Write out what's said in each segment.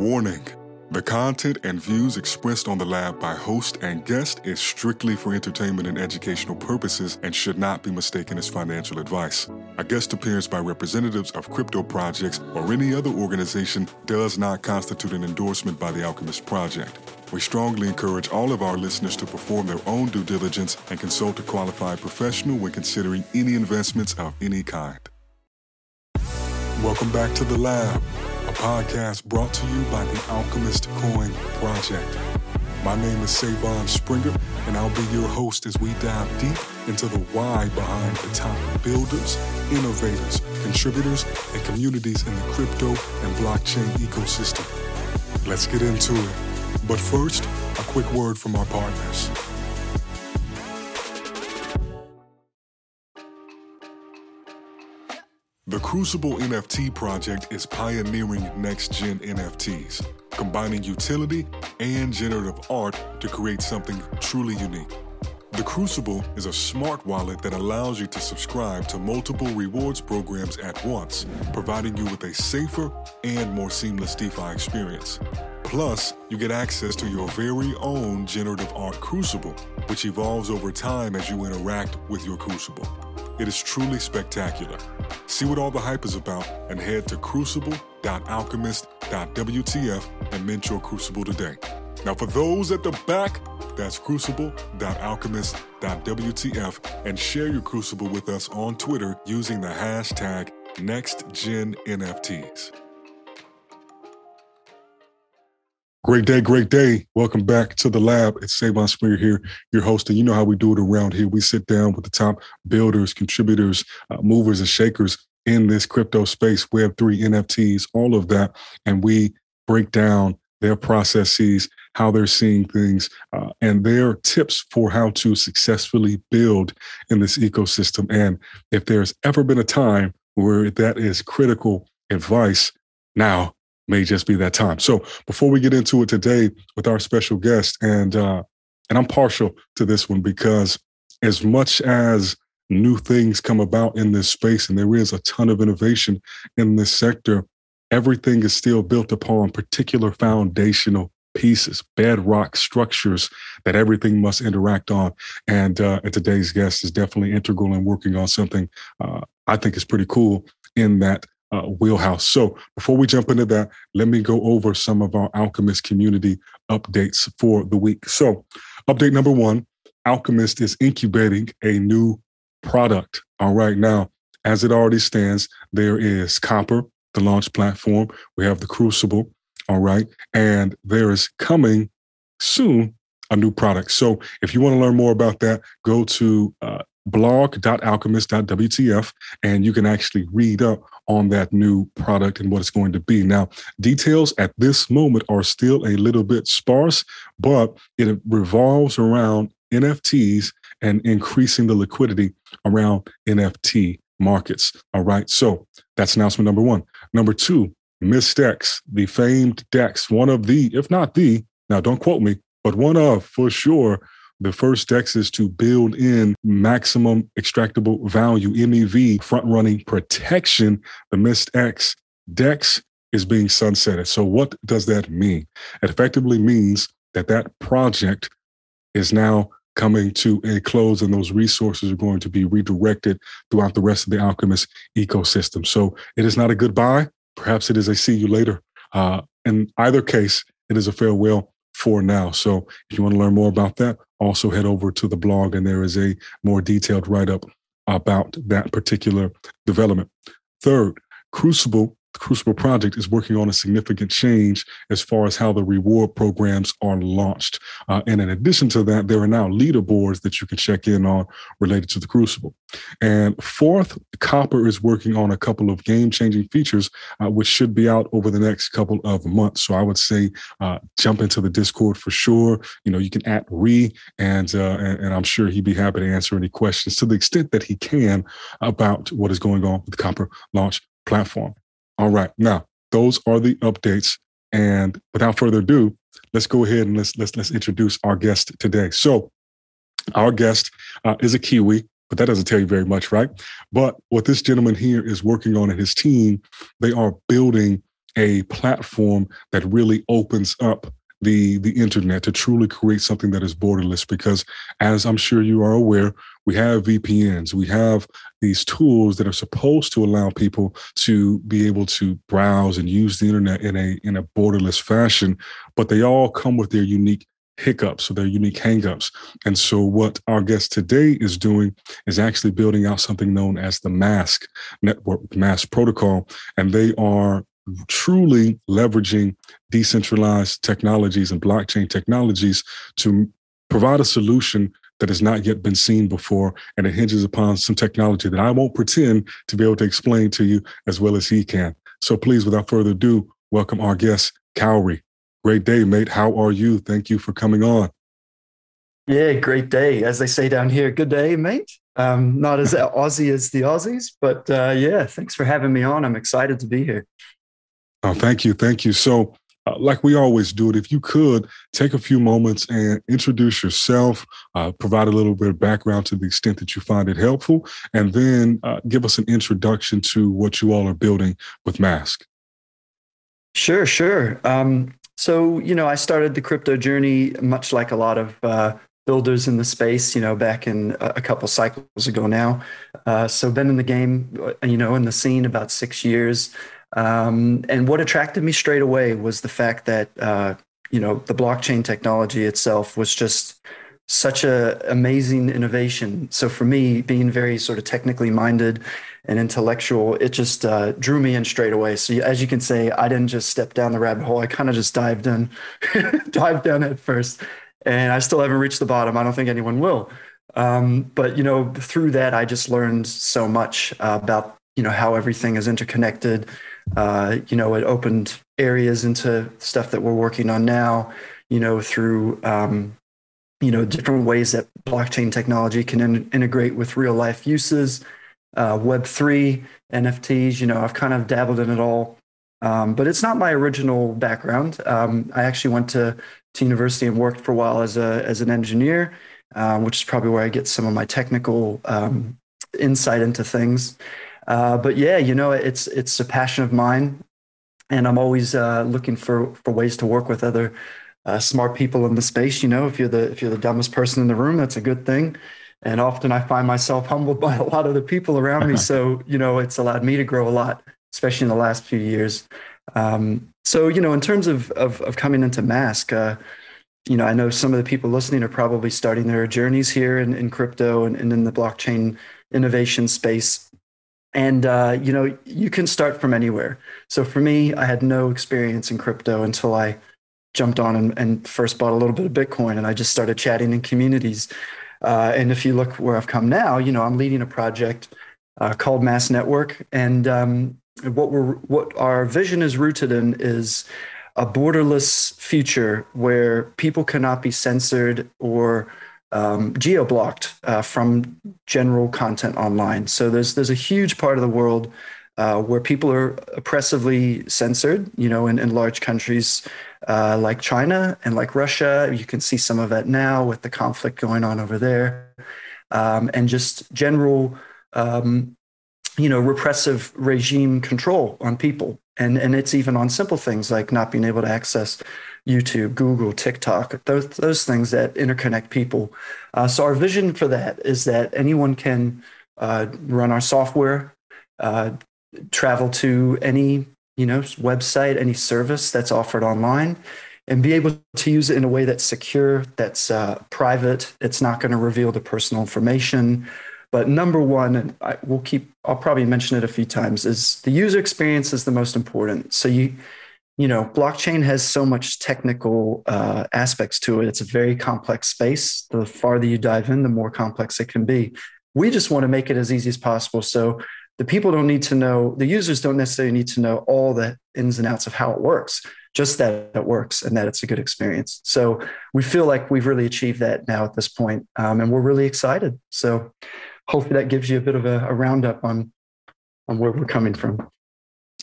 Warning The content and views expressed on the lab by host and guest is strictly for entertainment and educational purposes and should not be mistaken as financial advice. A guest appearance by representatives of crypto projects or any other organization does not constitute an endorsement by the Alchemist Project. We strongly encourage all of our listeners to perform their own due diligence and consult a qualified professional when considering any investments of any kind. Welcome back to the lab, podcast brought to you by the Alchemist Coin Project. My name is Sae'von Springer, and I'll be your host as we dive deep into the why behind the top builders, innovators, contributors, and communities in the crypto and blockchain ecosystem. Let's get into it. But first, a quick word from our partners. The Crucible NFT project is pioneering next gen NFTs, combining utility and generative art to create something truly unique. The Crucible is a smart wallet that allows you to subscribe to multiple rewards programs at once, providing you with a safer and more seamless DeFi experience. Plus, you get access to your very own generative art Crucible, which evolves over time as you interact with your Crucible. It is truly spectacular. See what all the hype is about and head to crucible.alchemist.wtf and mint your Crucible today. Now, for those at the back, that's crucible.alchemist.wtf and share your Crucible with us on Twitter using the hashtag NextGenNFTs. Great day, great day. Welcome back to the lab. It's Sae'von Springer here, your host. And you know how we do it around here. We sit down with the top builders, contributors, uh, movers, and shakers in this crypto space, Web3, NFTs, all of that. And we break down their processes, how they're seeing things, uh, and their tips for how to successfully build in this ecosystem. And if there's ever been a time where that is critical advice, now may just be that time. So before we get into it today with our special guest, and uh, and I'm partial to this one because as much as new things come about in this space, and there is a ton of innovation in this sector, everything is still built upon particular foundational pieces, bedrock structures that everything must interact on. And, uh, and today's guest is definitely integral in working on something uh, I think is pretty cool in that uh, wheelhouse. So before we jump into that, let me go over some of our Alchemist community updates for the week. So, update number one Alchemist is incubating a new product. All right. Now, as it already stands, there is Copper, the launch platform. We have the Crucible. All right. And there is coming soon a new product. So if you want to learn more about that, go to uh, blog.alchemist.wtf and you can actually read up on that new product and what it's going to be. Now, details at this moment are still a little bit sparse, but it revolves around NFTs and increasing the liquidity around NFT markets. All right. So that's announcement number one. Number two, MistX, the famed DEX, one of the, if not the, now don't quote me, but one of for sure the first DEX is to build in maximum extractable value, MEV, front running protection. The MistX DEX is being sunsetted. So, what does that mean? It effectively means that that project is now coming to a close and those resources are going to be redirected throughout the rest of the Alchemist ecosystem. So, it is not a goodbye. Perhaps it is a see you later. Uh, in either case, it is a farewell for now. So if you want to learn more about that, also head over to the blog and there is a more detailed write up about that particular development. Third, Crucible the Crucible project is working on a significant change as far as how the reward programs are launched. Uh, and in addition to that, there are now leaderboards that you can check in on related to the Crucible. And fourth, Copper is working on a couple of game changing features, uh, which should be out over the next couple of months. So I would say uh, jump into the Discord for sure. You know, you can at Re, and, uh, and, and I'm sure he'd be happy to answer any questions to the extent that he can about what is going on with the Copper launch platform. All right. Now, those are the updates. And without further ado, let's go ahead and let's let's let's introduce our guest today. So, our guest uh, is a Kiwi, but that doesn't tell you very much, right? But what this gentleman here is working on and his team, they are building a platform that really opens up the the internet to truly create something that is borderless because as i'm sure you are aware we have vpns we have these tools that are supposed to allow people to be able to browse and use the internet in a in a borderless fashion but they all come with their unique hiccups or their unique hangups. And so what our guest today is doing is actually building out something known as the MASQ network MASQ protocol and they are truly leveraging decentralized technologies and blockchain technologies to provide a solution that has not yet been seen before. And it hinges upon some technology that I won't pretend to be able to explain to you as well as he can. So please, without further ado, welcome our guest, Kauri. Great day, mate. How are you? Thank you for coming on. Yeah, great day. As they say down here, good day, mate. Um, not as Aussie as the Aussies, but uh, yeah, thanks for having me on. I'm excited to be here. Oh, thank you. Thank you. So, uh, like we always do it, if you could take a few moments and introduce yourself, uh, provide a little bit of background to the extent that you find it helpful, and then uh, give us an introduction to what you all are building with MASQ. Sure, sure. Um, so, you know, I started the crypto journey much like a lot of uh, builders in the space, you know, back in a couple cycles ago now. Uh, so, been in the game, uh, you know, in the scene about six years. Um, and what attracted me straight away was the fact that uh, you know the blockchain technology itself was just such a amazing innovation. So for me, being very sort of technically minded and intellectual, it just uh, drew me in straight away. So as you can say, I didn't just step down the rabbit hole. I kind of just dived in, dived down at first, and I still haven't reached the bottom. I don't think anyone will. Um, but you know, through that, I just learned so much uh, about you know how everything is interconnected uh, you know, it opened areas into stuff that we're working on now, you know, through, um, you know, different ways that blockchain technology can in- integrate with real life uses, uh, Web3, NFTs, you know, I've kind of dabbled in it all. Um, but it's not my original background. Um, I actually went to, to university and worked for a while as, a, as an engineer, um, which is probably where I get some of my technical um, insight into things. Uh, but yeah, you know, it's it's a passion of mine, and I'm always uh, looking for for ways to work with other uh, smart people in the space. You know, if you're the if you're the dumbest person in the room, that's a good thing. And often I find myself humbled by a lot of the people around me. so you know, it's allowed me to grow a lot, especially in the last few years. Um, so you know, in terms of of, of coming into MASQ. Uh, you know, I know some of the people listening are probably starting their journeys here in, in crypto and, and in the blockchain innovation space and uh, you know you can start from anywhere. So for me i had no experience in crypto until i jumped on and, and first bought a little bit of bitcoin and i just started chatting in communities. Uh, and if you look where i've come now you know i'm leading a project uh, called MASQ network. And um, what we're what our vision is rooted in is a borderless future where people cannot be censored or um, geo-blocked uh, from general content online. So there's there's a huge part of the world uh, where people are oppressively censored. You know, in, in large countries uh, like China and like Russia, you can see some of that now with the conflict going on over there, um, and just general. Um, you know, repressive regime control on people. And, and it's even on simple things like not being able to access YouTube, Google, TikTok, those, those things that interconnect people. Uh, so our vision for that is that anyone can uh, run our software, uh, travel to any you know website, any service that's offered online, and be able to use it in a way that's secure, that's uh, private. It's not going to reveal the personal information. But number one, and I will keep, I'll probably mention it a few times, is the user experience is the most important. So you you know, blockchain has so much technical uh, aspects to it. It's a very complex space. The farther you dive in, the more complex it can be. We just want to make it as easy as possible. So the people don't need to know, the users don't necessarily need to know all the ins and outs of how it works, just that it works and that it's a good experience. So we feel like we've really achieved that now at this point, um, and we're really excited. So hopefully that gives you a bit of a, a roundup on on where we're coming from.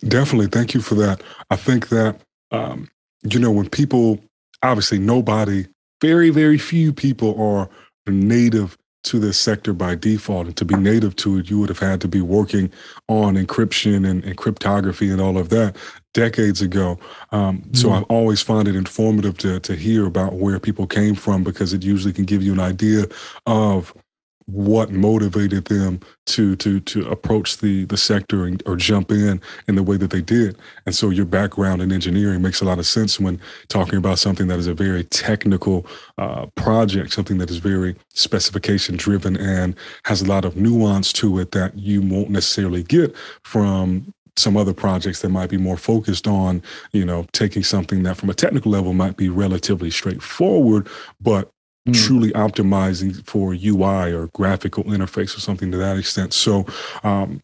Definitely. Thank you for that. I think that, um, you know, when people, obviously, nobody, very, very few people are native to this sector by default. And to be native to it, you would have had to be working on encryption and, and cryptography and all of that. decades ago. Um, mm-hmm. So I always find it informative to to hear about where people came from because it usually can give you an idea of what motivated them to to to approach the the sector and, or jump in in the way that they did. And so your background in engineering makes a lot of sense when talking about something that is a very technical uh, project, something that is very specification driven and has a lot of nuance to it that you won't necessarily get from some other projects that might be more focused on, you know, taking something that from a technical level might be relatively straightforward, but mm. truly optimizing for UI or graphical interface or something to that extent. So, um,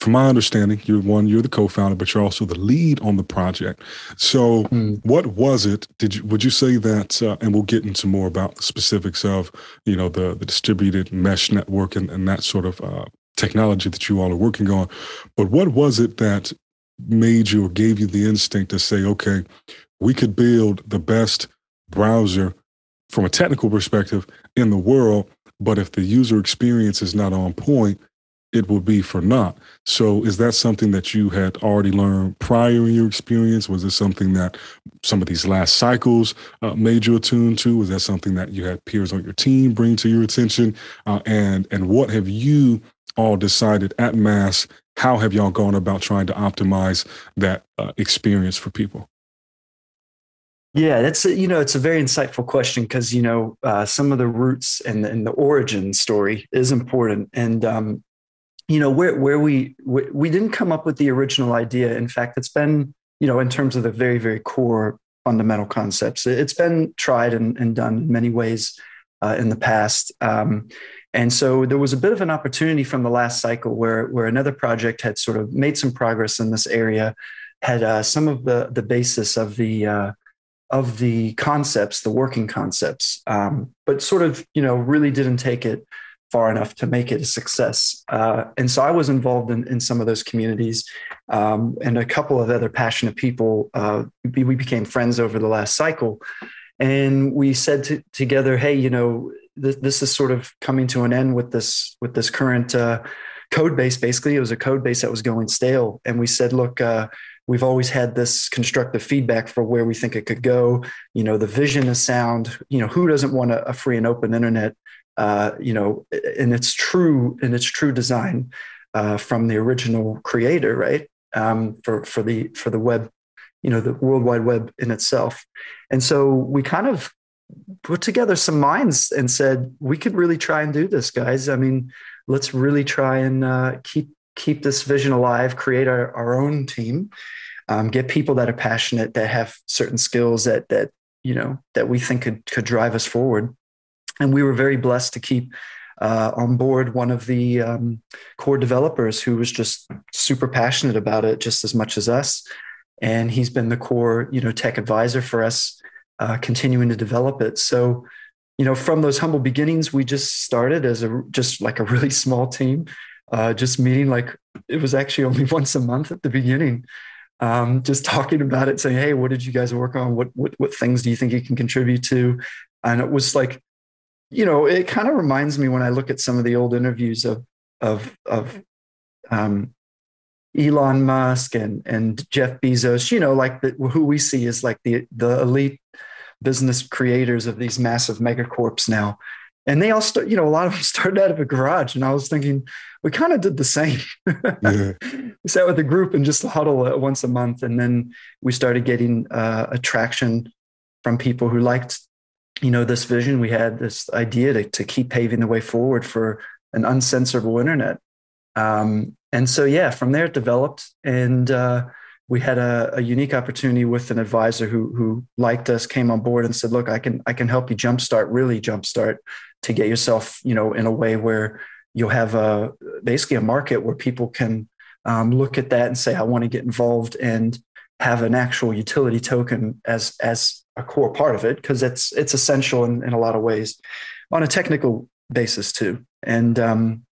from my understanding, you're one, you're the co-founder, but you're also the lead on the project. So, mm. what was it? Did you would you say that? Uh, and we'll get into more about the specifics of you know the the distributed mesh network and, and that sort of uh, technology that you all are working on. But what was it that made you or gave you the instinct to say, okay, we could build the best browser from a technical perspective in the world, but if the user experience is not on point, it will be for naught. So, is that something that you had already learned prior in your experience? Was it something that some of these last cycles uh, made you attuned to? Was that something that you had peers on your team bring to your attention? Uh, and and what have you all decided at MASQ how have y'all gone about trying to optimize that uh, experience for people yeah that's a, you know it's a very insightful question because you know uh, some of the roots and, and the origin story is important. And um, you know where where we we didn't come up with the original idea. In fact it's been you know in terms of the very very core fundamental concepts it's been tried and, and done in many ways uh, in the past. Um, and so there was a bit of an opportunity from the last cycle where, where another project had sort of made some progress in this area, had uh, some of the, the basis of the, uh, of the concepts, the working concepts, um, but sort of, you know, really didn't take it far enough to make it a success. Uh, and so I was involved in, in some of those communities um, and a couple of other passionate people. Uh, we, became friends over the last cycle. And we said to, together, hey, you know, this, this is sort of coming to an end with this with this current uh, code base. Basically, it was a code base that was going stale, and we said, look. We've always had this constructive feedback for where we think it could go. You know, the vision is sound. You know, who doesn't want a, a free and open internet? Uh, you know, in its true in its true design uh, from the original creator, right? Um, for for the for the web, you know, the World Wide Web in itself. And so we kind of put together some minds and said we could really try and do this guys i mean let's really try and uh, keep keep this vision alive create our, our own team um, get people that are passionate that have certain skills that that you know that we think could could drive us forward. And we were very blessed to keep uh, on board one of the um, core developers who was just super passionate about it just as much as us. And he's been the core you know tech advisor for us uh, continuing to develop it. So, you know, from those humble beginnings, we just started as a just like a really small team, uh, just meeting like it was actually only once a month at the beginning, um, just talking about it, saying, "Hey, what did you guys work on? What what what things do you think you can contribute to?" And it was like, you know, it kind of reminds me when I look at some of the old interviews of of of um, Elon Musk and and Jeff Bezos, you know, like the, who we see is like the the elite business creators of these massive megacorps now. And they all start, you know, a lot of them started out of a garage. And I was thinking, we kind of did the same. Yeah. we sat with a group and just huddle once a month. And then we started getting uh, attraction from people who liked, you know, this vision. We had this idea to, to keep paving the way forward for an uncensorable internet. Um, and so, yeah, from there it developed. And, uh, we had a, a, unique opportunity with an advisor who who liked us, came on board and said, "Look, I can I can help you jumpstart, really jumpstart, to get yourself, you know, in a way where you'll have a basically a market where people can um, look at that and say, I want to get involved and have an actual utility token as as a core part of it because it's it's essential in, in a lot of ways, on a technical basis too, and um,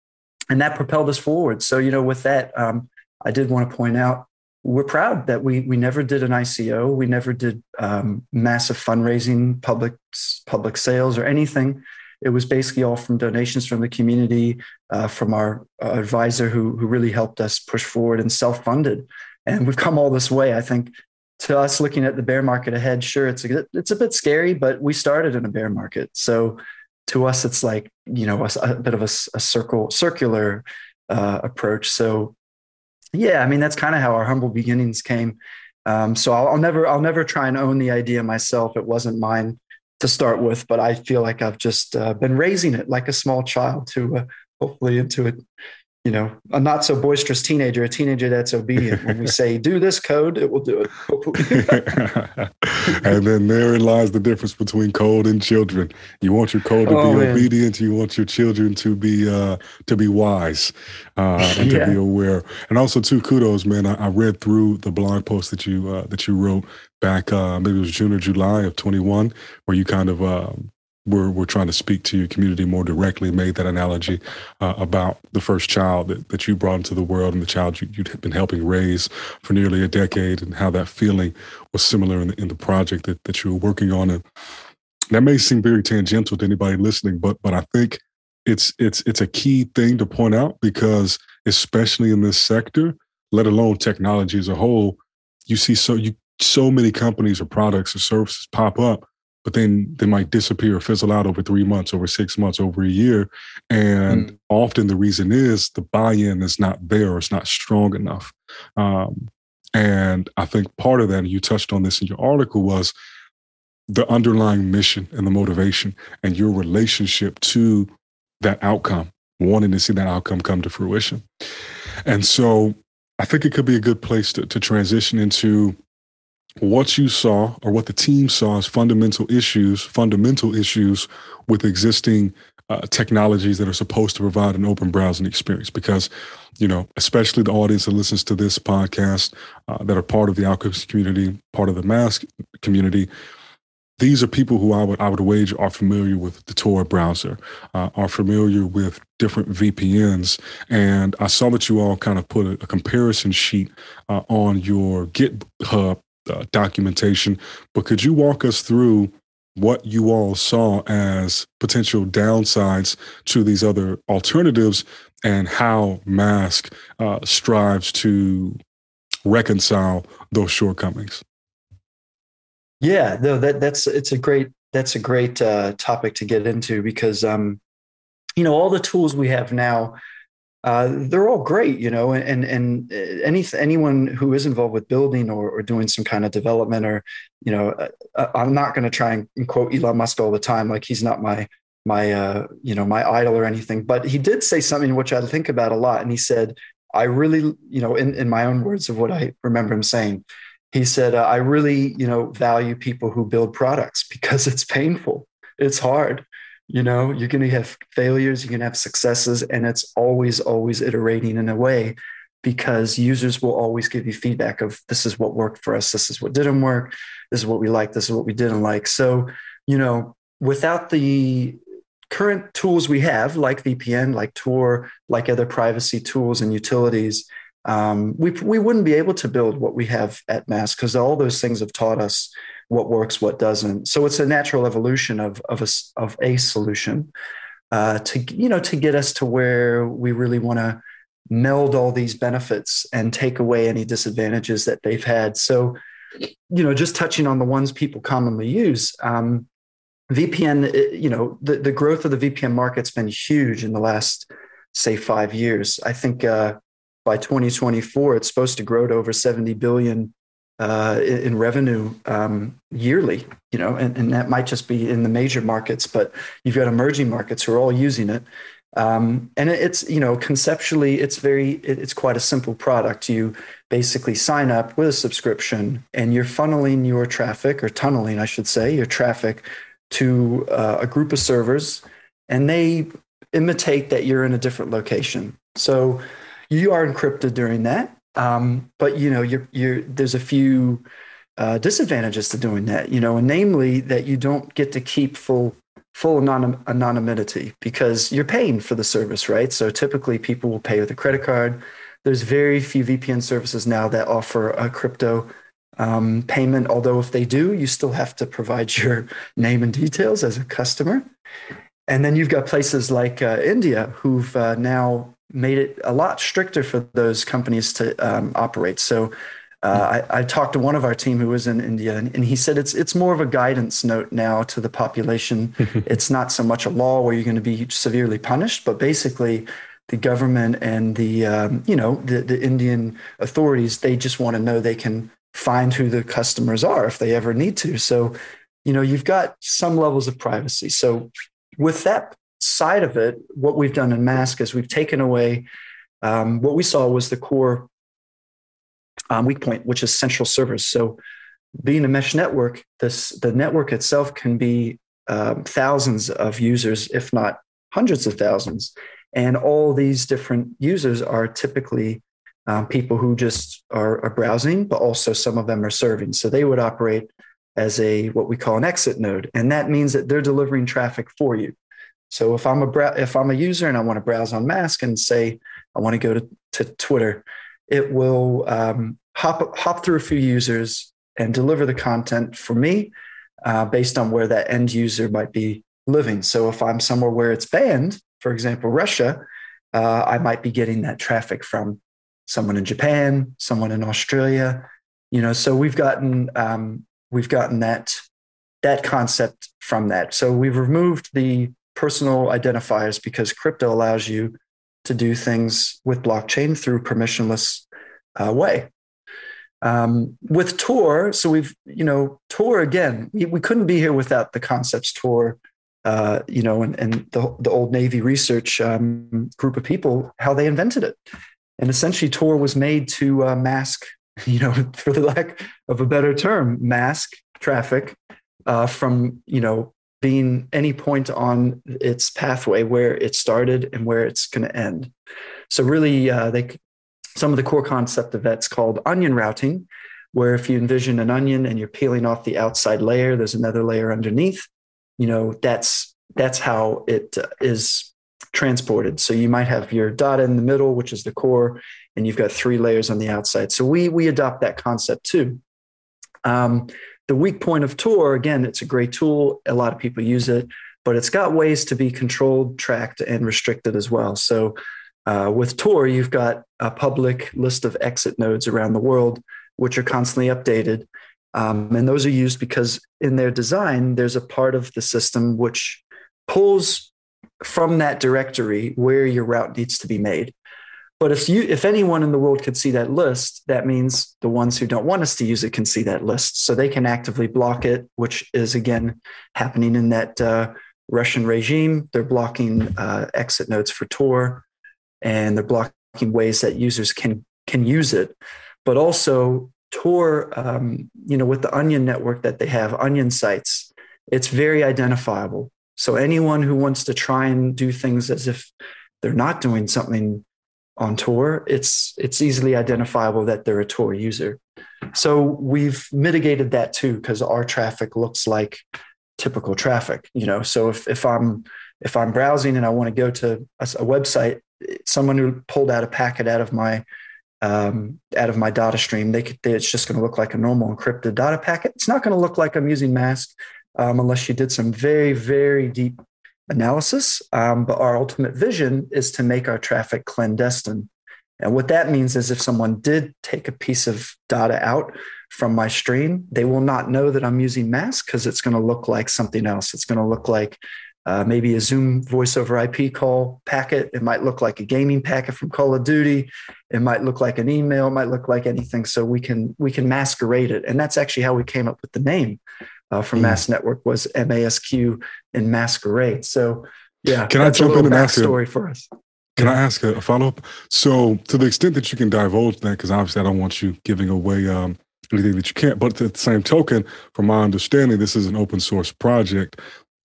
and that propelled us forward. So you know, with that, um, I did want to point out we're proud that we we never did an ICO, we never did um, massive fundraising, public public sales, or anything. It was basically all from donations from the community, uh, from our uh, advisor who who really helped us push forward and self funded. and we've come all this way. I think to us looking at the bear market ahead, sure, it's a it's a bit scary, but we started in a bear market, so to us, it's like you know a, a bit of a, a circle circular uh, approach. So yeah, I mean that's kind of how our humble beginnings came. Um, so I'll, I'll never I'll never try and own the idea myself. It wasn't mine to start with, but I feel like I've just uh, been raising it like a small child to uh, hopefully into it you know, a not so boisterous teenager, a teenager that's obedient. When we say, do this code, it will do it. and then therein lies the difference between code and children. You want your code to oh, be man. obedient. You want your children to be uh, to be wise uh, and yeah. to be aware. And also, too, kudos, man. I, I read through the blog post that you uh, that you wrote back, uh, maybe it was June or July of 21, where you kind of um, we're, we're trying to speak to your community more directly, made that analogy uh, about the first child that, that you brought into the world and the child you, you'd been helping raise for nearly a decade and how that feeling was similar in the, in the project that, that you were working on. And that may seem very tangential to anybody listening, but but I think it's it's it's a key thing to point out because especially in this sector, let alone technology as a whole, you see so you so many companies or products or services pop up but then they might disappear or fizzle out over three months, over six months, over a year. And mm. often the reason is the buy in is not there, or it's not strong enough. Um, and I think part of that, and you touched on this in your article, was the underlying mission and the motivation and your relationship to that outcome, wanting to see that outcome come to fruition. And so I think it could be a good place to, to transition into what you saw or what the team saw as fundamental issues, fundamental issues with existing uh, technologies that are supposed to provide an open browsing experience. Because, you know, especially the audience that listens to this podcast uh, that are part of the Outcomes community, part of the MASQ community, these are people who I would I would wager are familiar with the Tor browser, uh, are familiar with different VPNs, and I saw that you all kind of put a, a comparison sheet uh, on your GitHub uh, documentation. But could you walk us through what you all saw as potential downsides to these other alternatives and how Mask uh, strives to reconcile those shortcomings? Yeah, no, that that's it's a great that's a great uh, topic to get into because um, you know all the tools we have now uh, they're all great, you know, and and uh, any anyone who is involved with building or, or doing some kind of development or, you know, uh, uh I'm not going to try and quote Elon Musk all the time, like he's not my my uh, you know my idol or anything, but he did say something which I think about a lot, and he said, I really, you know, in in my own words of what I remember him saying, he said, I really, you know, value people who build products because it's painful, it's hard you know you're going to have failures you're going to have successes and it's always always iterating in a way because users will always give you feedback of this is what worked for us this is what didn't work this is what we like this is what we didn't like. So you know without the current tools we have like vpn like tor like other privacy tools and utilities um, we, we wouldn't be able to build what we have at MASQ because all those things have taught us what works, what doesn't. So it's a natural evolution of of a, of a solution uh, to you know to get us to where we really want to meld all these benefits and take away any disadvantages that they've had. So you know, just touching on the ones people commonly use. Um, VPN, uh, you know, the, the growth of the VPN market's been huge in the last, say, five years. I think uh, by 2024, it's supposed to grow to over 70 billion uh, in, revenue um, yearly, you know, and, and that might just be in the major markets, but you've got emerging markets who are all using it. Um, and it's, you know, conceptually, it's very, it's quite a simple product. You basically sign up with a subscription and you're funneling your traffic or tunneling, I should say, your traffic to uh, a group of servers and they imitate that you're in a different location. So you are encrypted during that um, but you know, you're, you're, there's a few uh, disadvantages to doing that. You know, and namely that you don't get to keep full full anonym, anonymity because you're paying for the service, right? So typically, people will pay with a credit card. There's very few VPN services now that offer a crypto um, payment. Although if they do, you still have to provide your name and details as a customer. And then you've got places like uh, India who've uh, now made it a lot stricter for those companies to um, operate. So uh, I, I, talked to one of our team who was in India, and, and, he said it's it's more of a guidance note now to the population. it's not so much a law where you're going to be severely punished, but basically the government and the um, you know the, the Indian authorities they just want to know they can find who the customers are if they ever need to. So you know you've got some levels of privacy. So with that side of it, what we've done in MASQ is we've taken away um, what we saw was the core um, weak point, which is central servers. So being a mesh network, this the network itself can be um, thousands of users, if not hundreds of thousands. And all these different users are typically um, people who just are, are, browsing, but also some of them are serving. So they would operate as a what we call an exit node, and that means that they're delivering traffic for you. So if I'm a if I'm a user and I want to browse on MASQ and say I want to go to, to Twitter, it will um, hop hop through a few users and deliver the content for me uh, based on where that end user might be living. So if I'm somewhere where it's banned, for example, Russia, uh, I might be getting that traffic from someone in Japan, someone in Australia. You know, so we've gotten um, we've gotten that that concept from that. So we've removed the personal identifiers because crypto allows you to do things with blockchain through permissionless uh, way. Um, with Tor, so we've, you know, Tor again, we, we couldn't be here without the concepts Tor, uh, you know, and, and the, the old Navy research um, group of people, how they invented it. And essentially, Tor was made to uh, mask, you know, for the lack of a better term, mask traffic uh, from, you know, being any point on its pathway where it started and where it's going to end. So really, uh, they some of the core concept of that's called onion routing, where if you envision an onion and you're peeling off the outside layer, there's another layer underneath. You know that's that's how it uh, is transported. So you might have your data in the middle, which is the core, and you've got three layers on the outside. So we we adopt that concept too. Um, the weak point of Tor, again, it's a great tool. A lot of people use it, but it's got ways to be controlled, tracked, and restricted as well. So uh, with Tor, you've got a public list of exit nodes around the world, which are constantly updated. Um, and those are used because in their design, there's a part of the system which pulls from that directory where your route needs to be made. But if you, if anyone in the world could see that list, that means the ones who don't want us to use it can see that list, so they can actively block it, which is again happening in that uh, Russian regime. They're blocking uh, exit nodes for Tor, and they're blocking ways that users can can use it. But also Tor, um, you know, with the Onion network that they have, Onion sites, it's very identifiable. So anyone who wants to try and do things as if they're not doing something on Tor, it's it's easily identifiable that they're a Tor user. So we've mitigated that too because our traffic looks like typical traffic. You know, so if if I'm if I'm browsing and I want to go to a, a website, someone who pulled out a packet out of my um, out of my data stream, they could, they, it's just going to look like a normal encrypted data packet. It's not going to look like I'm using MASQ um, unless you did some very very deep analysis. Um, but our ultimate vision is to make our traffic clandestine. And what that means is if someone did take a piece of data out from my stream, they will not know that I'm using MASQ because it's going to look like something else. It's going to look like uh, maybe a Zoom voice over IP call packet. It might look like a gaming packet from Call of Duty. It might look like an email. It might look like anything. So we can we can masquerade it, and that's actually how we came up with the name uh, for mm. MASQ Network was MASQ in masquerade. So yeah, can I jump in and ask story for us? Can I ask a, follow up? So, to the extent that you can divulge that, because obviously I don't want you giving away um, anything that you can't. But at the same token, from my understanding, this is an open source project.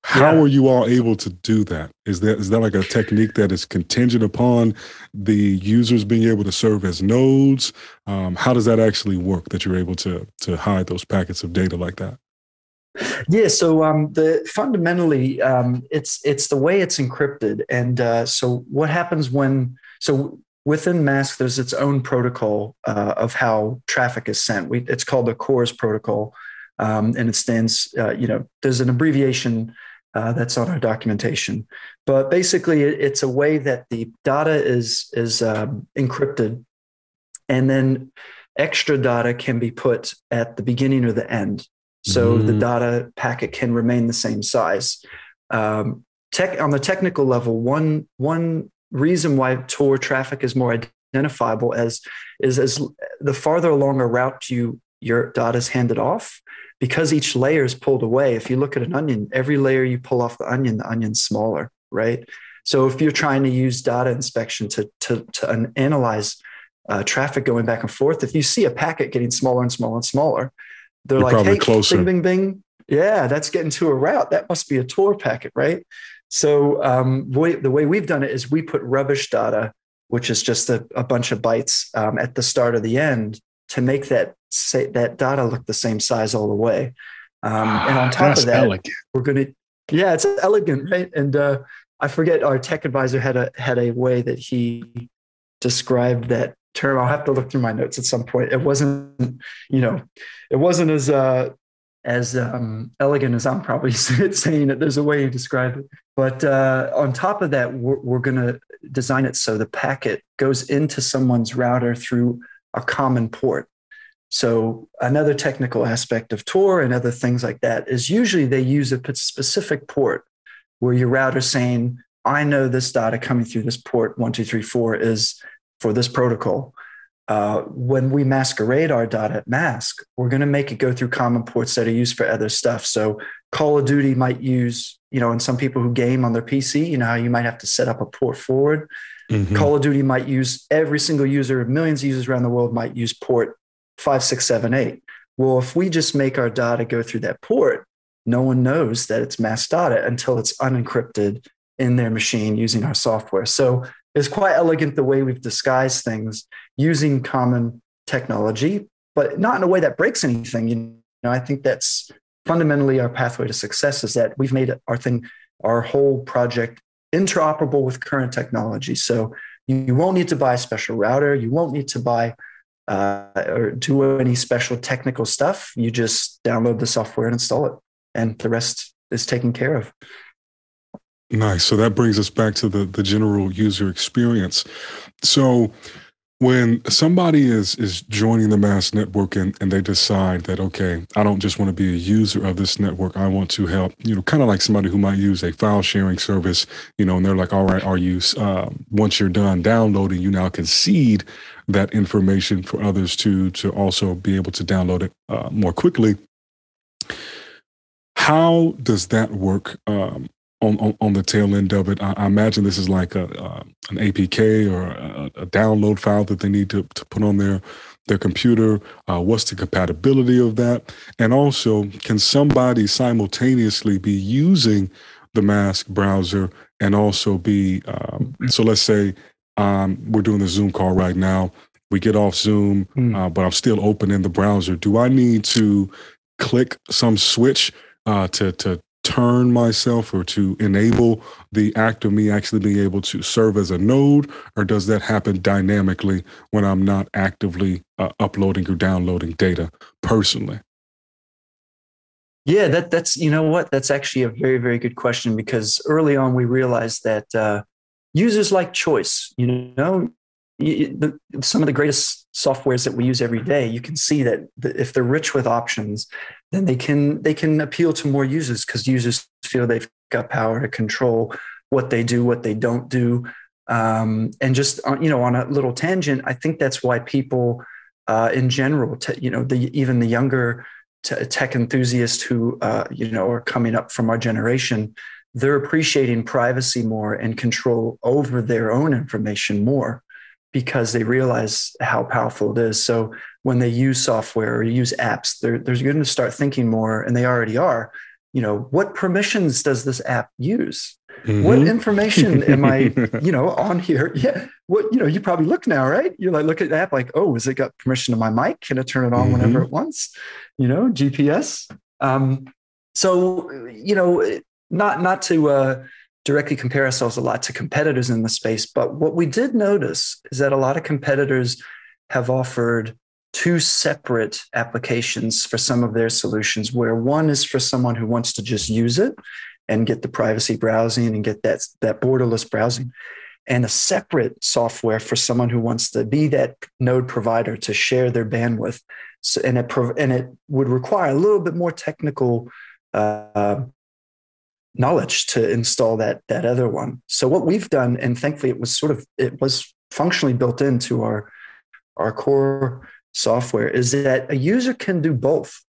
How yeah. are you all able to do that? Is that is that like a technique that is contingent upon the users being able to serve as nodes? Um, how does that actually work? That you're able to to hide those packets of data like that? Yeah, so um, the fundamentally um, it's it's the way it's encrypted, and uh, so what happens when so within MASQ there's its own protocol uh, of how traffic is sent. We, it's called the Cores protocol, um, and it stands uh, you know there's an abbreviation Uh, that's on our documentation. But basically, it's a way that the data is is um, encrypted, and then extra data can be put at the beginning or the end. So mm-hmm. the data packet can remain the same size. Um, tech on the technical level, one one reason why Tor traffic is more identifiable as is as the farther along a route you your data is handed off, because each layer is pulled away. If you look at an onion, every layer you pull off the onion, the onion's smaller, right? So if you're trying to use data inspection to to, to analyze uh, traffic going back and forth, if you see a packet getting smaller and smaller and smaller, they're you're like, "Hey, closer. bing, bing, bing, yeah, that's getting to a route. That must be a Tor packet, right?" So um, way, the way we've done it is we put rubbish data, which is just a, a bunch of bytes um, at the start or the end, to make that say, that data look the same size all the way. Um, and on top of that, elegant. we're going to yeah, it's elegant, right? And uh, I forget our tech advisor had a had a way that he described that term. I'll have to look through my notes at some point. It wasn't, you know, it wasn't as uh, as um, elegant as I'm probably saying it. There's a way to describe it. But uh, on top of that, we're, we're going to design it so the packet goes into someone's router through a common port. So another technical aspect of Tor and other things like that is usually they use a specific port where your router saying, I know this data coming through this port one, two, three, four is for this protocol. Uh, when we masquerade our data at MASQ, we're going to make it go through common ports that are used for other stuff. So Call of Duty might use, you know, and some people who game on their PC, you know, how you might have to set up a port forward. Mm-hmm. Call of Duty might use every single user, millions of users around the world might use port five, six, seven, eight. Well, if we just make our data go through that port, no one knows that it's MASQ data until it's unencrypted in their machine using our software. So it's quite elegant the way we've disguised things using common technology, but not in a way that breaks anything. You know, I think that's fundamentally our pathway to success is that we've made our thing, our whole project interoperable with current technology. So you won't need to buy a special router. You won't need to buy uh, or do any special technical stuff. You just download the software and install it, and the rest is taken care of. Nice. So that brings us back to the the general user experience. So when somebody is is joining the MASQ network and, and they decide that okay i don't just want to be a user of this network i want to help you know kind of like somebody who might use a file sharing service you know and they're like all right are you uh, once you're done downloading you now concede that information for others to to also be able to download it uh, more quickly how does that work um, on, on, on, the tail end of it. I, I imagine this is like a, uh, an APK or a, a, download file that they need to, to put on their their computer. Uh, what's the compatibility of that? And also, can somebody simultaneously be using the MASQ browser and also be um, so? Let's say um, we're doing the Zoom call right now. We get off Zoom, mm. uh, but I'm still open in the browser. Do I need to click some switch uh, to to turn myself or to enable the act of me actually being able to serve as a node or does that happen dynamically when i'm not actively uh, uploading or downloading data personally? Yeah that that's you know what? That's actually a very very good question because early on we realized that uh, users like choice you know? Some of the greatest softwares that we use every day, you can see that if they're rich with options, then they can they can appeal to more users because users feel they've got power to control what they do, what they don't do, um, and just you know on a little tangent, I think that's why people uh, in general, te- you know, the, even the younger tech enthusiasts who uh, you know are coming up from our generation, they're appreciating privacy more and control over their own information more because they realize how powerful it is. So when they use software or use apps, they're, they're going to start thinking more, and they already are. You know, what permissions does this app use? Mm-hmm. What information am I, you know, on here? Yeah. What, you know, you probably look now, right? You're like look at the app like, oh, has it got permission to my mic? Can it turn it on mm-hmm. whenever it wants? You know, GPS. Um, so, you know, not not to uh, directly compare ourselves a lot to competitors in the space. But what we did notice is that a lot of competitors have offered two separate applications for some of their solutions, where one is for someone who wants to just use it, and get the privacy browsing and get that, that borderless browsing. And a separate software for someone who wants to be that node provider to share their bandwidth. So, and, it, and it would require a little bit more technical uh, knowledge to install that that other one. So what we've done, and thankfully it was sort of it was functionally built into our our core software, is that a user can do both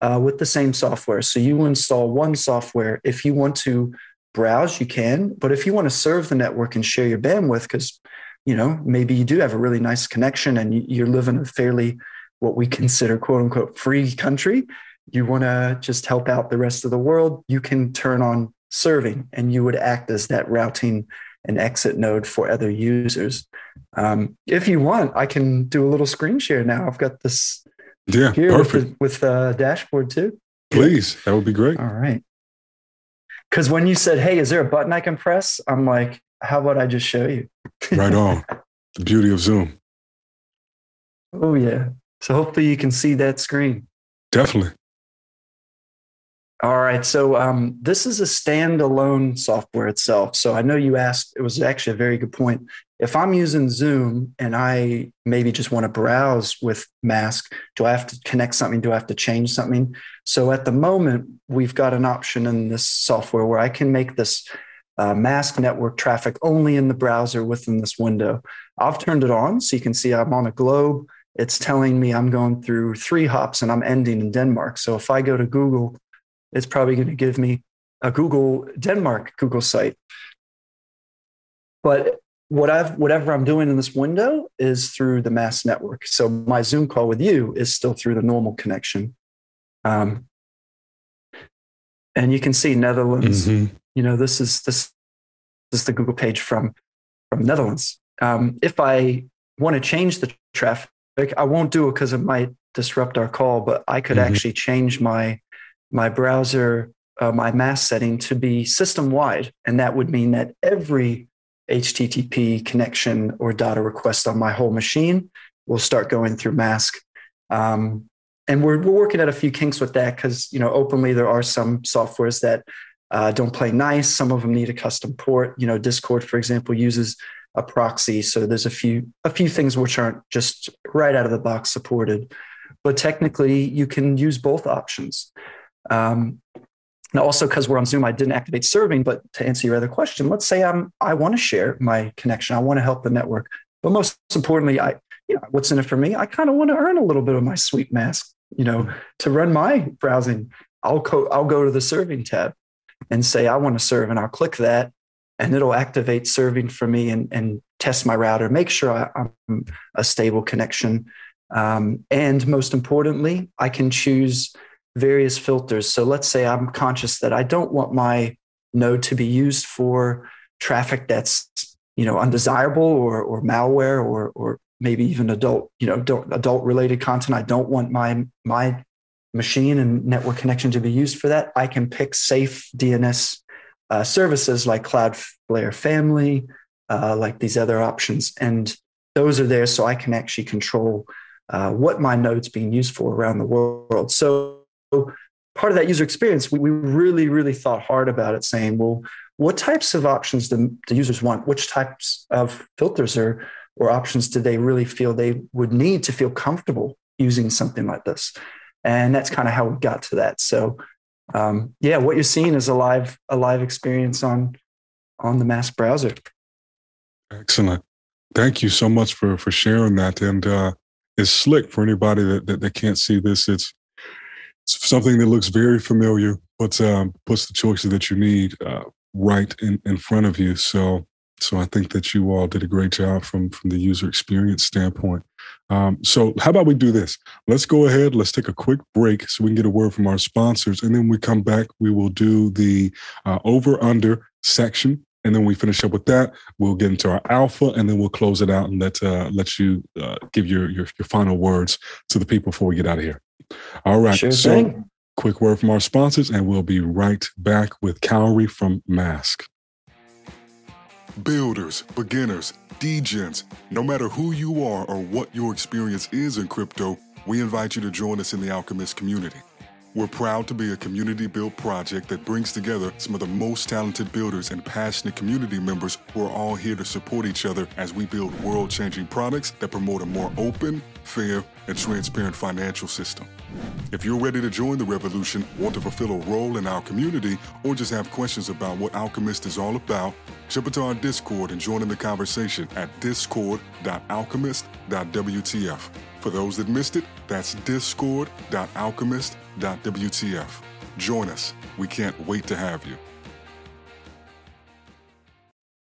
uh, with the same software. So you install one software if you want to browse, you can, but if you want to serve the network and share your bandwidth, because you know maybe you do have a really nice connection and you, live in a fairly what we consider quote unquote free country you want to just help out the rest of the world, you can turn on serving and you would act as that routing and exit node for other users. Um, if you want, I can do a little screen share now. I've got this yeah, here perfect. with, the, with dashboard too. Please, that would be great. All right. Because when you said, "Hey, is there a button I can press?" I'm like, "How about I just show you?" right on. The beauty of Zoom. Oh yeah. So hopefully you can see that screen. Definitely. All right. So um, this is a standalone software itself. So I know you asked, it was actually a very good point. If I'm using Zoom and I maybe just want to browse with MASQ, do I have to connect something? Do I have to change something? So at the moment, we've got an option in this software where I can make this uh, MASQ network traffic only in the browser within this window. I've turned it on so you can see I'm on a globe. It's telling me I'm going through three hops and I'm ending in Denmark. So if I go to Google, it's probably going to give me a Google Denmark Google site. But what I've whatever I'm doing in this window is through the MASQ network. So my Zoom call with you is still through the normal connection. Um, and you can see Netherlands. Mm-hmm. You know, this is this, this is the Google page from from Netherlands. Um, if I want to change the traffic, I won't do it because it might disrupt our call. But I could mm-hmm. actually change my my browser, uh, my MASQ setting to be system wide. And that would mean that every HTTP connection or data request on my whole machine will start going through MASQ. Um, and we're, we're working at a few kinks with that because, you know, openly there are some softwares that uh, don't play nice. Some of them need a custom port. You know, Discord, for example, uses a proxy. So there's a few a few things which aren't just right out of the box supported. But technically, you can use both options. Um, and also because we're on Zoom, I didn't activate serving. But to answer your other question, let's say I'm I want to share my connection. I want to help the network. But most importantly, I you know what's in it for me. I kind of want to earn a little bit of my sweet MASQ. You know, to run my browsing, I'll co- I'll go to the serving tab and say I want to serve, and I'll click that, and it'll activate serving for me and and test my router, make sure I, am a stable connection. Um, and most importantly, I can choose various filters. So let's say I'm conscious that I don't want my node to be used for traffic that's you know undesirable or or malware or or maybe even adult you know adult related content. I don't want my my machine and network connection to be used for that. I can pick safe DNS uh, services like Cloudflare Family, uh, like these other options, and those are there so I can actually control uh, what my node's being used for around the world. So part of that user experience, we, we really, really thought hard about it, saying, well, what types of options do the users want? Which types of filters or, or options do they really feel they would need to feel comfortable using something like this? And that's kind of how we got to that. So um, yeah, what you're seeing is a live, a live experience on on the MASQ browser. Excellent. Thank you so much for for sharing that. And uh, it's slick for anybody that, that, that can't see this. It's something that looks very familiar, but um, puts the choices that you need uh, right in, in front of you. So, so I think that you all did a great job from from the user experience standpoint. Um, so, how about we do this? Let's go ahead. Let's take a quick break so we can get a word from our sponsors, and then we come back. We will do the uh, over under section and then we finish up with that. We'll get into our alpha, and then we'll close it out and let uh, let you uh, give your, your, your final words to the people before we get out of here. All right. Sure so, thing. quick word from our sponsors, and we'll be right back with Kauri from MASQ. Builders, beginners, degens, no matter who you are or what your experience is in crypto, we invite you to join us in the Alchemist community. We're proud to be a community built project that brings together some of the most talented builders and passionate community members who are all here to support each other as we build world changing products that promote a more open, fair, and transparent financial system. If you're ready to join the revolution, want to fulfill a role in our community, or just have questions about what Alchemist is all about, jump into our Discord and join in the conversation at discord.alchemist.wtf. For those that missed it, that's discord.alchemist.wtf. Join us. We can't wait to have you.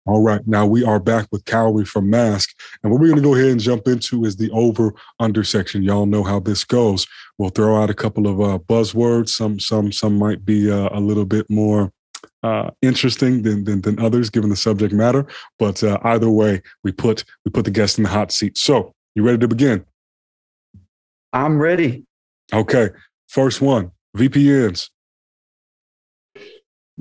All right, now we are back with Kauri from MASQ, and what we're going to go ahead and jump into is the over under section. Y'all know how this goes. We'll throw out a couple of uh, buzzwords. Some, some, some might be uh, a little bit more uh, interesting than, than, than others, given the subject matter. But uh, either way, we put we put the guest in the hot seat. So, you ready to begin? I'm ready. Okay. First one VPNs.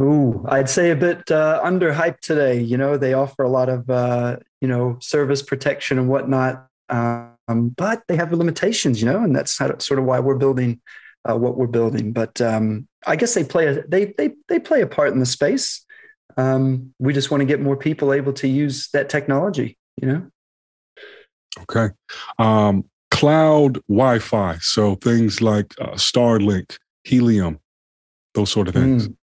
Ooh, I'd say a bit uh, underhyped today. You know, they offer a lot of, uh, you know, service protection and whatnot, um, but they have limitations, you know, and that's sort of why we're building uh, what we're building. But um, I guess they play a, they, they, they play a part in the space. Um, we just want to get more people able to use that technology, you know? Okay. Um, cloud Wi Fi. So things like uh, Starlink, Helium, those sort of things. Mm.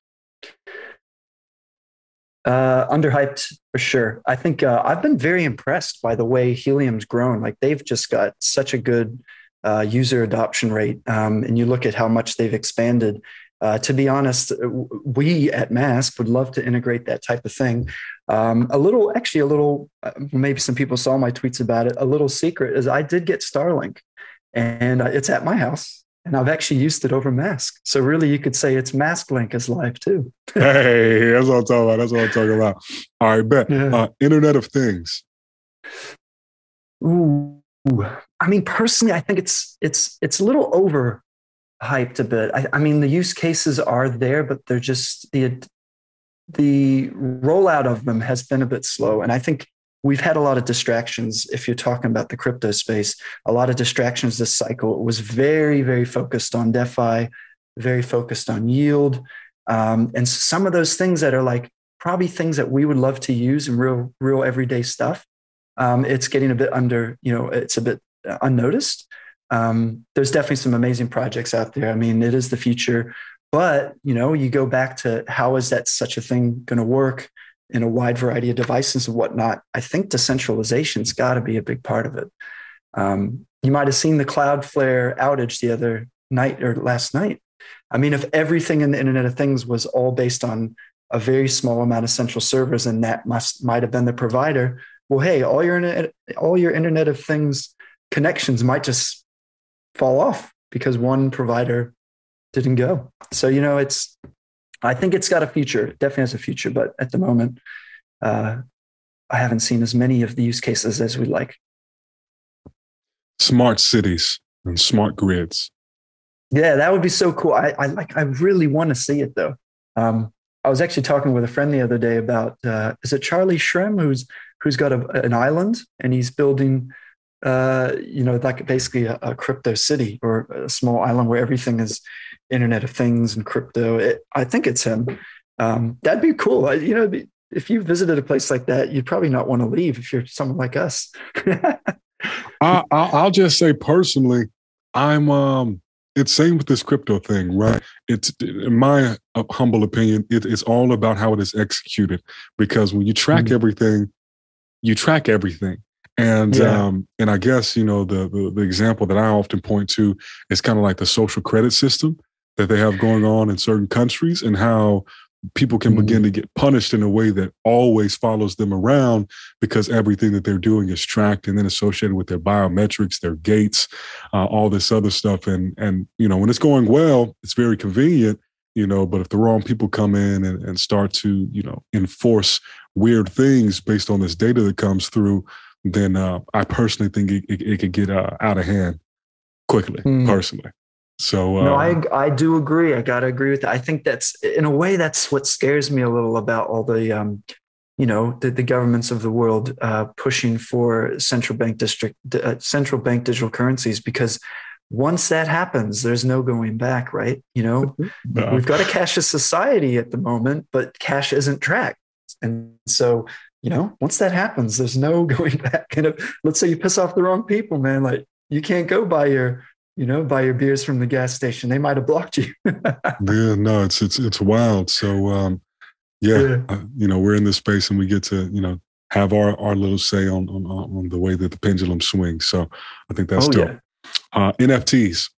Uh, underhyped for sure. I think uh, I've been very impressed by the way Helium's grown. Like they've just got such a good uh, user adoption rate. Um, and you look at how much they've expanded. Uh, to be honest, we at MASQ would love to integrate that type of thing. Um, a little, actually, a little, uh, maybe some people saw my tweets about it. A little secret is I did get Starlink and uh, it's at my house and I've actually used it over MASQ. So really, you could say it's MASQ Link is live too. hey, that's what I'm talking about. That's what I'm talking about. All right, bet. Yeah. Uh, Internet of Things. Ooh, I mean, personally, I think it's it's it's a little over hyped a bit. I, I mean, the use cases are there, but they're just the the rollout of them has been a bit slow. And I think we've had a lot of distractions. If you're talking about the crypto space, a lot of distractions this cycle. It was very, very focused on DeFi, very focused on yield. Um, and some of those things that are like probably things that we would love to use in real, real everyday stuff. Um, it's getting a bit under, you know, it's a bit unnoticed. Um, there's definitely some amazing projects out there. I mean, it is the future. But you know, you go back to how is that such a thing going to work in a wide variety of devices and whatnot? I think decentralization's got to be a big part of it. Um, you might have seen the Cloudflare outage the other night or last night. I mean, if everything in the Internet of Things was all based on a very small amount of central servers, and that must might have been the provider. Well, hey, all your all your Internet of Things connections might just fall off because one provider didn't go. So, you know, it's, I think it's got a future, it definitely has a future, but at the moment, uh, I haven't seen as many of the use cases as we'd like. Smart cities and smart grids. Yeah, that would be so cool. I, I like. I really want to see it though. Um, I was actually talking with a friend the other day about uh, is it Charlie Shrem who's who's got a, an island and he's building uh, you know, like basically a, a, crypto city or a small island where everything is Internet of Things and crypto. It, I think it's him. Um, that'd be cool. I, you know, if you visited a place like that, you'd probably not want to leave if you're someone like us. I, I'll just say personally, I'm um it's same with this crypto thing, right? It's in my humble opinion, it, it's all about how it is executed. Because when you track mm-hmm. everything, you track everything. And yeah. um, and I guess you know the, the, the example that I often point to is kind of like the social credit system that they have going on in certain countries, and how people can mm-hmm. begin to get punished in a way that always follows them around because everything that they're doing is tracked and then associated with their biometrics, their gates, uh, all this other stuff. And and you know when it's going well, it's very convenient. You know, but if the wrong people come in and, and start to, you know, enforce weird things based on this data that comes through, then uh, I personally think it, it, it could get uh, out of hand quickly. Mm. Personally, so uh, no, I I do agree. I gotta agree with that. I think that's in a way that's what scares me a little about all the um, you know the, the governments of the world uh, pushing for central bank district uh, central bank digital currencies because once that happens, there's no going back, right? You know, no. we've got a cashless society at the moment, but cash isn't tracked. And so, you know, once that happens, there's no going back. And if, let's say you piss off the wrong people, man, like you can't go buy your, you know, buy your beers from the gas station. They might have blocked you. yeah, no, it's it's it's wild. So, um, yeah, yeah. Uh, you know, we're in this space and we get to, you know, have our our little say on on on the way that the pendulum swings. So, I think that's oh, dope. Yeah. Uh, NFTs.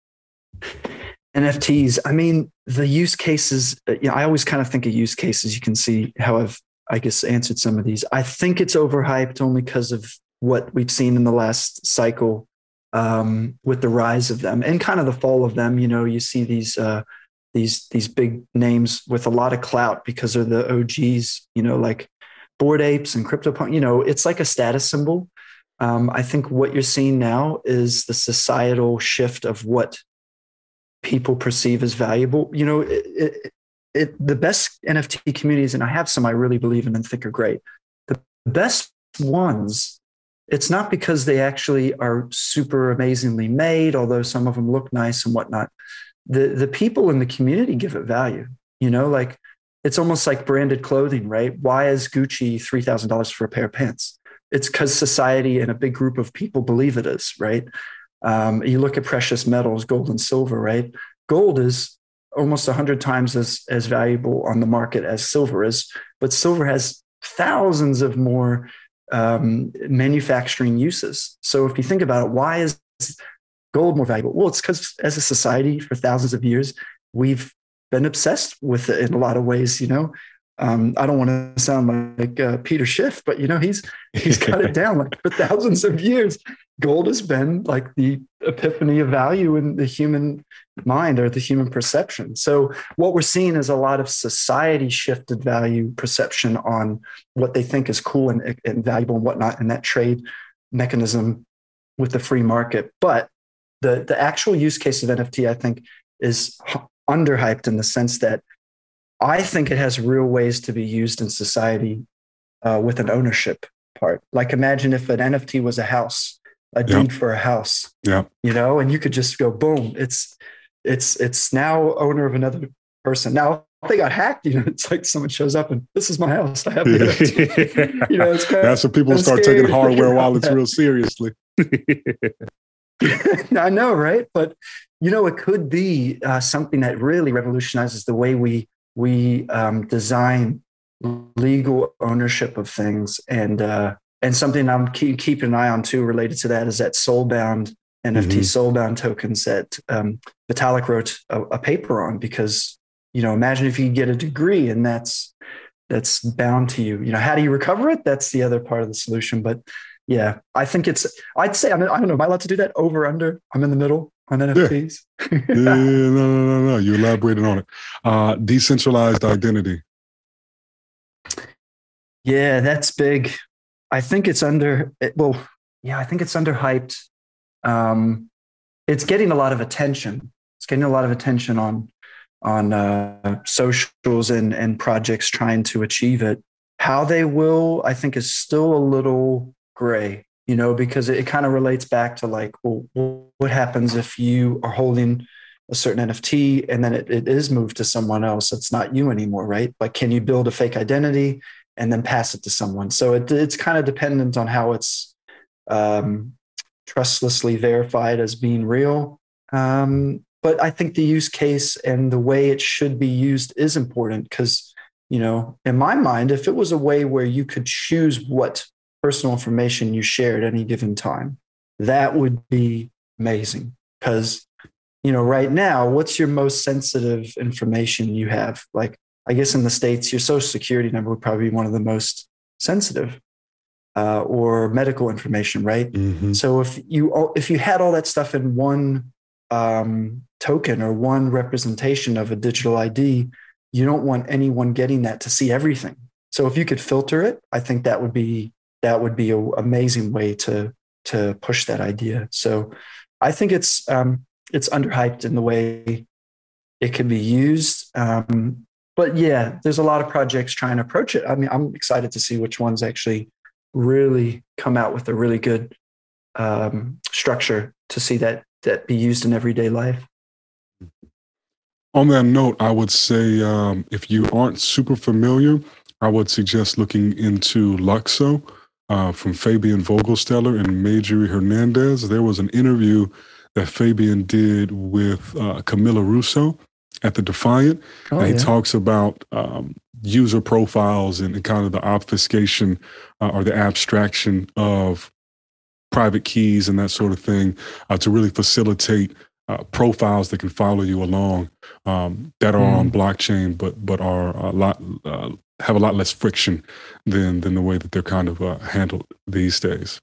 NFTs. I mean, the use cases. Uh, you know, I always kind of think of use cases. You can see how I've, I guess, answered some of these. I think it's overhyped only because of what we've seen in the last cycle um, with the rise of them and kind of the fall of them. You know, you see these uh, these these big names with a lot of clout because they're the OGs. You know, like Bored Apes and CryptoPunk. You know, it's like a status symbol. Um, I think what you're seeing now is the societal shift of what people perceive as valuable. You know, it, it, it, the best NFT communities, and I have some I really believe in and think are great. The best ones, it's not because they actually are super amazingly made, although some of them look nice and whatnot. The the people in the community give it value. You know, like it's almost like branded clothing, right? Why is Gucci three thousand dollars for a pair of pants? it's because society and a big group of people believe it is, right? Um, you look at precious metals, gold and silver, right? Gold is almost 100 times as, as valuable on the market as silver is, but silver has thousands of more um, manufacturing uses. So if you think about it, why is gold more valuable? Well, it's because as a society for thousands of years, we've been obsessed with it in a lot of ways. You know, um, I don't want to sound like uh, Peter Schiff, but you know he's he's cut it down like for thousands of years. Gold has been like the epiphany of value in the human mind or the human perception. So what we're seeing is a lot of society shifted value perception on what they think is cool and, and valuable and whatnot, and that trade mechanism with the free market. But the the actual use case of NFT, I think, is underhyped in the sense that I think it has real ways to be used in society uh, with an ownership part. Like imagine if an NFT was a house, a deed for a house. Yeah. You know, and you could just go boom. It's it's it's now owner of another person. Now they got hacked, you know, it's like someone shows up and this is my house. I have the you know, it's kind that's when people start taking hardware wallets real seriously. I know, right? But you know, it could be uh, something that really revolutionizes the way we we um, design legal ownership of things and uh, and something I'm keep, keeping an eye on too related to that is that soulbound NFT mm-hmm. soulbound tokens that um, Vitalik wrote a, a, paper on because you know imagine if you get a degree and that's that's bound to you you know how do you recover it that's the other part of the solution but yeah I think it's I'd say I, mean, I don't know am I allowed to do that over under I'm in the middle on NFTs? Yeah. yeah, no, no, no, no. You elaborated on it. Uh, decentralized identity. Yeah, that's big. I think it's under. Well, yeah, I think it's underhyped. Um, it's getting a lot of attention. It's getting a lot of attention on on uh, socials and and projects trying to achieve it. How they will, I think, is still a little gray you know, because it, it kind of relates back to like, well, what happens if you are holding a certain NFT and then it, it is moved to someone else? It's not you anymore, right? Like, can you build a fake identity and then pass it to someone? So it, it's kind of dependent on how it's um, trustlessly verified as being real. Um, but I think the use case and the way it should be used is important because, you know, in my mind, if it was a way where you could choose what personal information you share at any given time. That would be amazing because, you know, right now, what's your most sensitive information you have? Like, I guess in the States, your social security number would probably be one of the most sensitive. Uh, or medical information, right? Mm-hmm. So if you if you had all that stuff in one um, token or one representation of a digital ID, you don't want anyone getting that to see everything. So if you could filter it, I think that would be that would be an amazing way to to push that idea. So I think it's um, it's underhyped in the way it can be used. Um, but yeah, there's a lot of projects trying to approach it. I mean, I'm excited to see which ones actually really come out with a really good um, structure to see that that be used in everyday life. On that note, I would say um, if you aren't super familiar, I would suggest looking into LUKSO uh, from Fabian Vogelsteller and Marjorie Hernandez. There was an interview that Fabian did with uh, Camila Russo at the Defiant. Oh, and he yeah. talks about um, user profiles and, and, kind of the obfuscation uh, or the abstraction of private keys and that sort of thing uh, to really facilitate uh, profiles that can follow you along um, that are mm. on blockchain, but but are a lot uh, have a lot less friction than than the way that they're kind of uh, handled these days.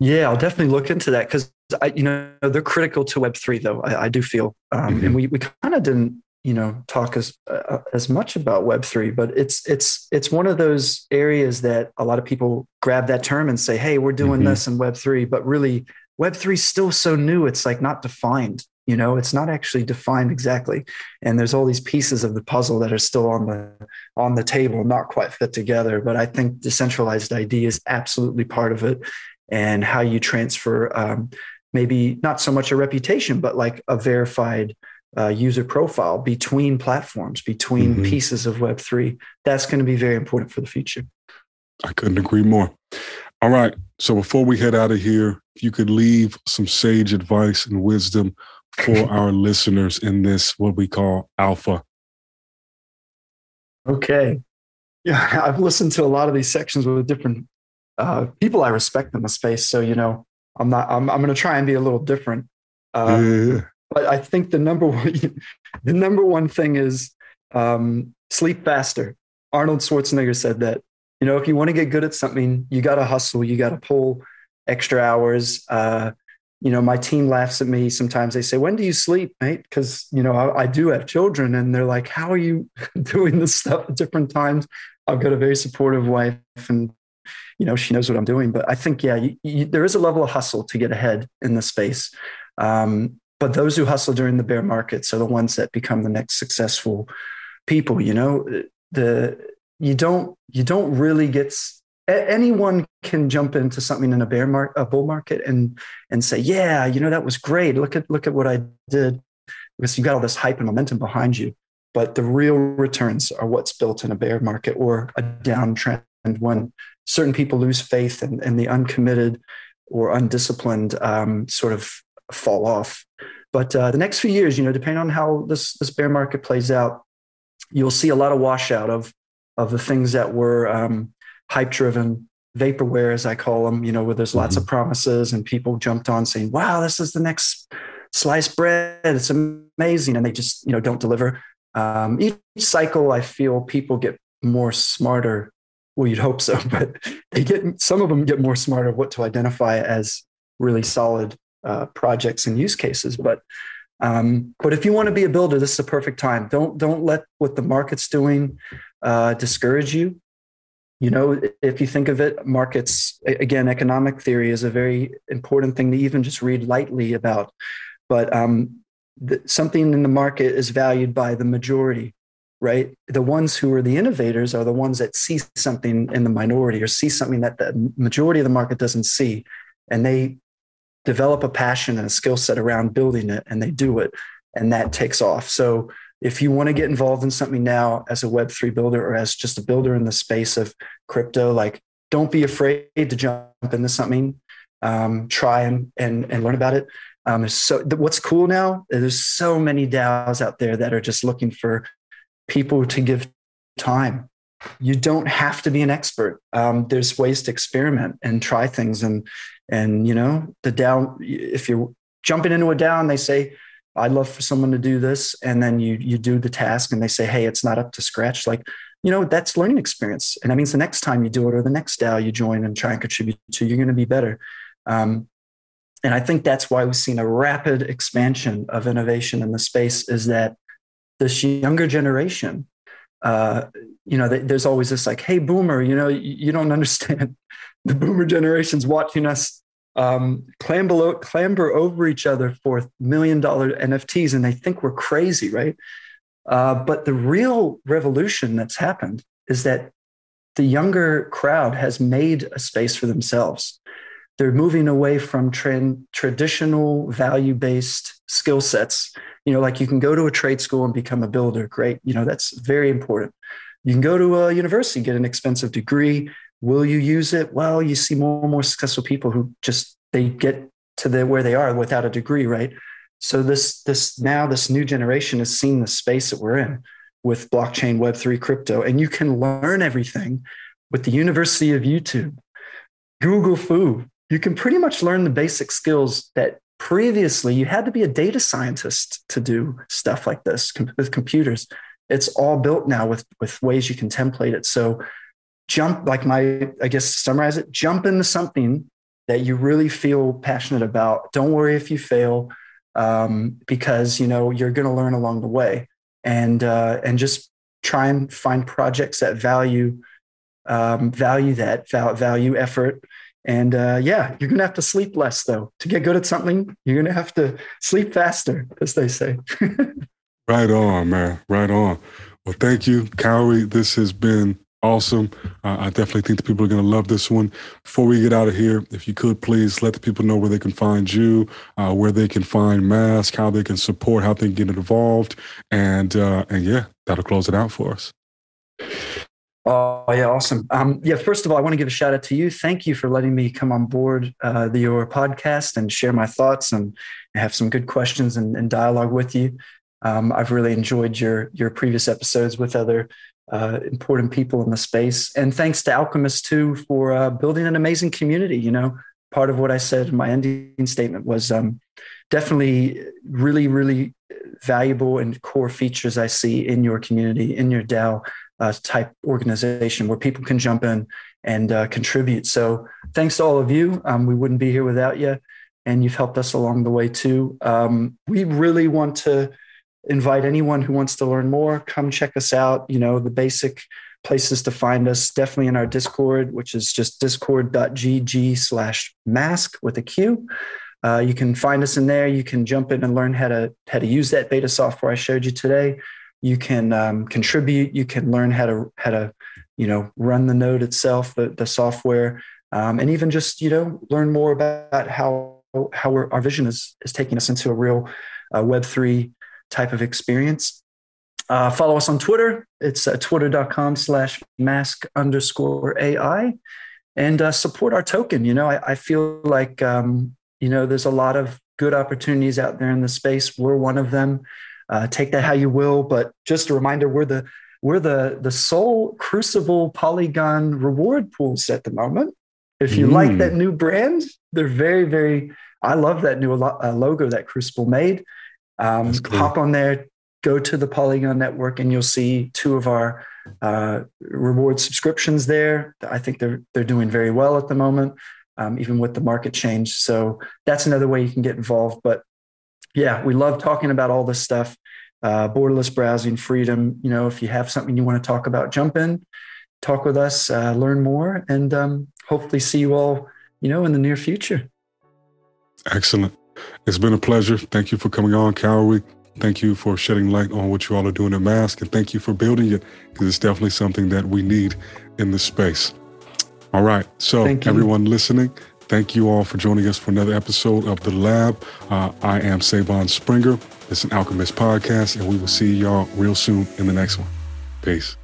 Yeah, I'll definitely look into that because you know they're critical to Web three, though. I, I do feel, um, mm-hmm. and we we kind of didn't you know talk as uh, as much about web 3 but it's it's it's one of those areas that a lot of people grab that term and say hey we're doing mm-hmm. this in web 3 but really web 3 is still so new it's like not defined you know it's not actually defined exactly and there's all these pieces of the puzzle that are still on the on the table not quite fit together but i think decentralized id is absolutely part of it and how you transfer um, maybe not so much a reputation but like a verified uh, user profile between platforms, between mm-hmm. pieces of Web3. That's going to be very important for the future. I couldn't agree more. All right. So before we head out of here, if you could leave some sage advice and wisdom for our listeners in this, what we call alpha. Okay. Yeah, I've listened to a lot of these sections with different uh, people I respect in the space. So, you know, I'm not, I'm, I'm going to try and be a little different. Uh, yeah. But I think the number one, the number one thing is um, sleep faster. Arnold Schwarzenegger said that. You know, if you want to get good at something, you got to hustle. You got to pull extra hours. Uh, you know, my team laughs at me sometimes. They say, "When do you sleep, mate?" Because you know, I, I, do have children, and they're like, "How are you doing this stuff at different times?" I've got a very supportive wife, and you know, she knows what I'm doing. But I think, yeah, you, you, there is a level of hustle to get ahead in the space. Um, but those who hustle during the bear markets are the ones that become the next successful people. You know, the you don't you don't really get anyone can jump into something in a bear market, a bull market, and and say, yeah, you know, that was great. Look at look at what I did, because you got all this hype and momentum behind you. But the real returns are what's built in a bear market or a downtrend when certain people lose faith and, and the uncommitted or undisciplined um, sort of fall off. But uh, the next few years, you know, depending on how this this bear market plays out, you'll see a lot of washout of of the things that were um, hype driven, vaporware as I call them. You know, where there's mm-hmm. lots of mm-hmm. promises and people jumped on saying, "Wow, this is the next sliced bread. It's amazing," and they just you know don't deliver. Um, each cycle, I feel people get more smarter. Well, you'd hope so, but they get some of them get more smart of what to identify as really solid uh, projects and use cases. But um, but if you want to be a builder, this is a perfect time. Don't don't let what the market's doing uh, discourage you. You know, if you think of it, markets again, economic theory is a very important thing to even just read lightly about. But um, the, something in the market is valued by the majority, right? The ones who are the innovators are the ones that see something in the minority or see something that the majority of the market doesn't see, and they develop a passion and a skill set around building it and they do it and that takes off. So if you want to get involved in something now as a web3 builder or as just a builder in the space of crypto like don't be afraid to jump into something. Um, try and, and and learn about it. Um, so what's cool now there's so many daos out there that are just looking for people to give time you don't have to be an expert um, there's ways to experiment and try things and and you know, the down, if you're jumping into a DAO and they say, I'd love for someone to do this, and then you you do the task and they say, hey, it's not up to scratch, like, you know, that's learning experience. And that means the next time you do it or the next DAO you join and try and contribute to, you're going to be better. Um, and I think that's why we've seen a rapid expansion of innovation in the space is that this younger generation, uh, you know, there's always this like, hey, boomer, you know, you, don't understand. The boomer generation's watching us um, clamber, clamber over each other for million dollar NFTs and they think we're crazy, right? Uh, but the real revolution that's happened is that the younger crowd has made a space for themselves. they're moving away from tra- traditional value based skill sets. You know, like you can go to a trade school and become a builder. Great. You know, that's very important. You can go to a university, get an expensive degree. Will you use it? Well, you see more and more successful people who just they get to the where they are without a degree, right? So this this now this new generation is seeing the space that we're in with blockchain, Web3, crypto, and you can learn everything with the University of YouTube, Google Foo. You can pretty much learn the basic skills that previously you had to be a data scientist to do stuff like this with computers. It's all built now with, with ways you can template it. So jump, like my, I guess, summarize it, jump into something that you really feel passionate about. Don't worry if you fail um, because, you know, you're going to learn along the way and uh, and just try and find projects that value um, value that value effort and uh, yeah you're gonna have to sleep less though to get good at something you're gonna have to sleep faster as they say right on man right on well thank you Kauri this has been Awesome. Uh, I definitely think the people are going to love this one. Before we get out of here, if you could please let the people know where they can find you, uh, where they can find MASQ, how they can support, how they can get involved, and uh, and yeah, that'll close it out for us. Oh yeah, awesome. Um, yeah, first of all, I want to give a shout out to you. Thank you for letting me come on board uh, the, your podcast and share my thoughts and have some good questions and, and dialogue with you. Um, I've really enjoyed your your previous episodes with other uh, important people in the space. And thanks to Alchemist too for uh, building an amazing community. You know, part of what I said in my ending statement was um, definitely really, really valuable and core features I see in your community, in your DAO uh, type organization where people can jump in and uh, contribute. So thanks to all of you. Um, we wouldn't be here without you. And you've helped us along the way too. Um, we really want to invite anyone who wants to learn more come check us out you know the basic places to find us definitely in our discord which is just discord.gg slash mask with a q uh, you can find us in there you can jump in and learn how to how to use that beta software i showed you today you can um, contribute you can learn how to how to you know run the node itself the, the software um, and even just you know learn more about how how our vision is is taking us into a real uh, web3 type of experience. Uh, follow us on Twitter. It's uh, twitter.com slash mask underscore AI and uh, support our token. You know, I, I feel like, um, you know, there's a lot of good opportunities out there in the space. We're one of them. Uh, take that how you will, but just a reminder, we're the we're the the sole Crucible Polygon reward pools at the moment. If you mm. like that new brand, they're very very. I love that new uh, logo that Crucible made. Um, cool. Hop on there, go to the Polygon network, and you'll see two of our uh, reward subscriptions there. I think they're they're doing very well at the moment, um, even with the market change. So that's another way you can get involved. But yeah, we love talking about all this stuff. Uh, borderless browsing, freedom. You know, if you have something you want to talk about, jump in, talk with us, uh, learn more, and um, hopefully see you all. You know, in the near future. Excellent. It's been a pleasure. Thank you for coming on, Kauri. Thank you for shedding light on what you all are doing at MASQ, and thank you for building it because it's definitely something that we need in this space. All right. So, everyone listening, thank you all for joining us for another episode of The Lab. Uh, I am Sae'von Springer. It's an Alchemist podcast, and we will see y'all real soon in the next one. Peace.